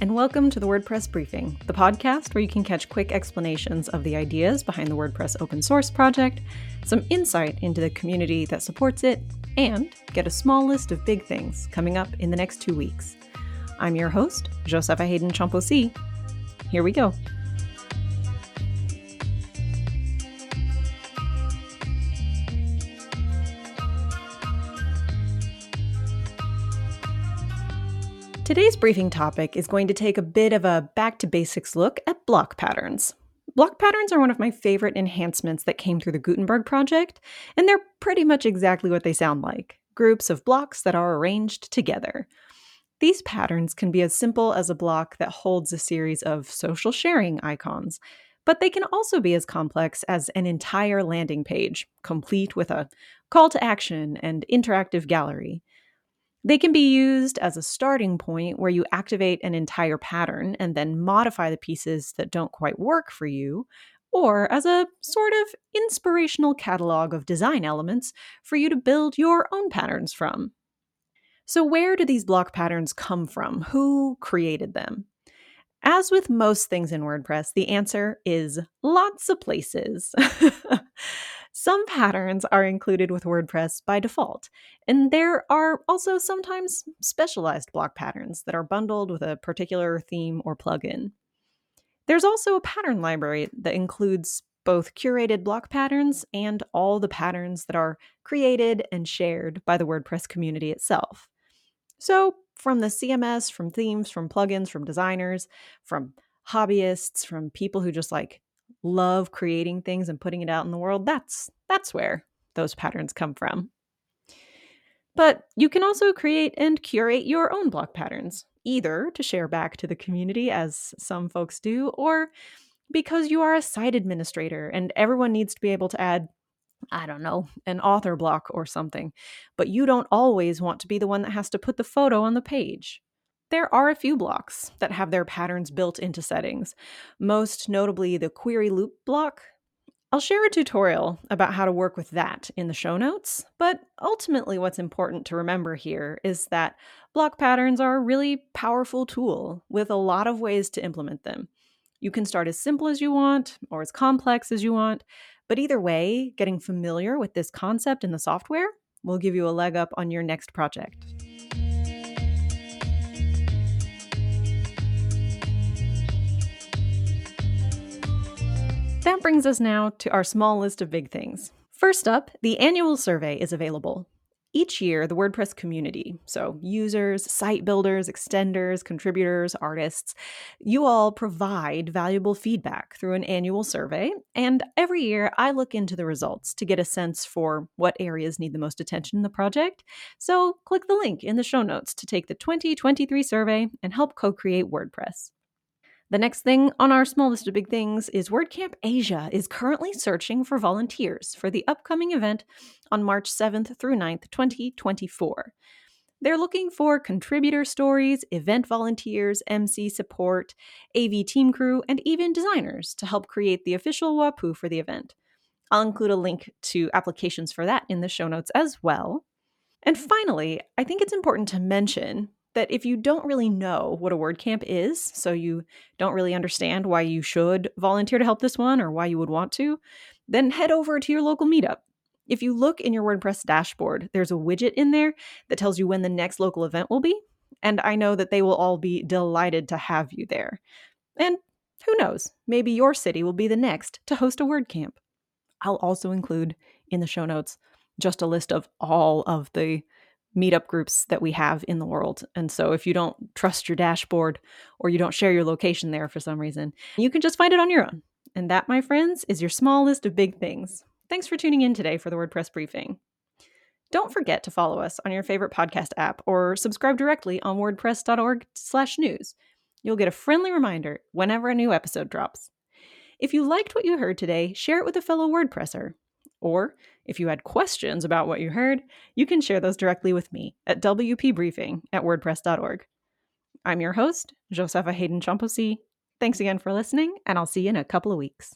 and welcome to the WordPress Briefing, the podcast where you can catch quick explanations of the ideas behind the WordPress open source project, some insight into the community that supports it, and get a small list of big things coming up in the next two weeks. I'm your host, Josepha Haden Chomphosy. Here we go. Today's briefing topic is going to take a bit of a back to basics look at block patterns. Block patterns are one of my favorite enhancements that came through the Gutenberg project, and they're pretty much exactly what they sound like groups of blocks that are arranged together. These patterns can be as simple as a block that holds a series of social sharing icons, but they can also be as complex as an entire landing page, complete with a call to action and interactive gallery. They can be used as a starting point where you activate an entire pattern and then modify the pieces that don't quite work for you, or as a sort of inspirational catalog of design elements for you to build your own patterns from. So, where do these block patterns come from? Who created them? As with most things in WordPress, the answer is lots of places. Some patterns are included with WordPress by default, and there are also sometimes specialized block patterns that are bundled with a particular theme or plugin. There's also a pattern library that includes both curated block patterns and all the patterns that are created and shared by the WordPress community itself. So, from the CMS, from themes, from plugins, from designers, from hobbyists, from people who just like love creating things and putting it out in the world, that's that's where those patterns come from. But you can also create and curate your own block patterns, either to share back to the community as some folks do or because you are a site administrator and everyone needs to be able to add I don't know, an author block or something, but you don't always want to be the one that has to put the photo on the page. There are a few blocks that have their patterns built into settings, most notably the query loop block. I'll share a tutorial about how to work with that in the show notes, but ultimately, what's important to remember here is that block patterns are a really powerful tool with a lot of ways to implement them. You can start as simple as you want or as complex as you want, but either way, getting familiar with this concept in the software will give you a leg up on your next project. That brings us now to our small list of big things. First up, the annual survey is available. Each year, the WordPress community, so users, site builders, extenders, contributors, artists, you all provide valuable feedback through an annual survey. And every year, I look into the results to get a sense for what areas need the most attention in the project. So click the link in the show notes to take the 2023 survey and help co create WordPress. The next thing on our small list of big things is WordCamp Asia is currently searching for volunteers for the upcoming event on March 7th through 9th, 2024. They're looking for contributor stories, event volunteers, MC support, AV team crew, and even designers to help create the official Wapuu for the event. I'll include a link to applications for that in the show notes as well. And finally, I think it's important to mention that if you don't really know what a WordCamp is, so you don't really understand why you should volunteer to help this one or why you would want to, then head over to your local meetup. If you look in your WordPress dashboard, there's a widget in there that tells you when the next local event will be. And I know that they will all be delighted to have you there. And who knows, maybe your city will be the next to host a WordCamp. I'll also include in the show notes just a list of all of the meetup groups that we have in the world. And so if you don't trust your dashboard or you don't share your location there for some reason, you can just find it on your own. And that, my friends, is your small list of big things. Thanks for tuning in today for the WordPress briefing. Don't forget to follow us on your favorite podcast app or subscribe directly on wordpress.org/news. You'll get a friendly reminder whenever a new episode drops. If you liked what you heard today, share it with a fellow WordPresser. Or if you had questions about what you heard, you can share those directly with me at wpbriefing at wordpress.org. I'm your host, Josepha Haden Chomphosy. Thanks again for listening, and I'll see you in a couple of weeks.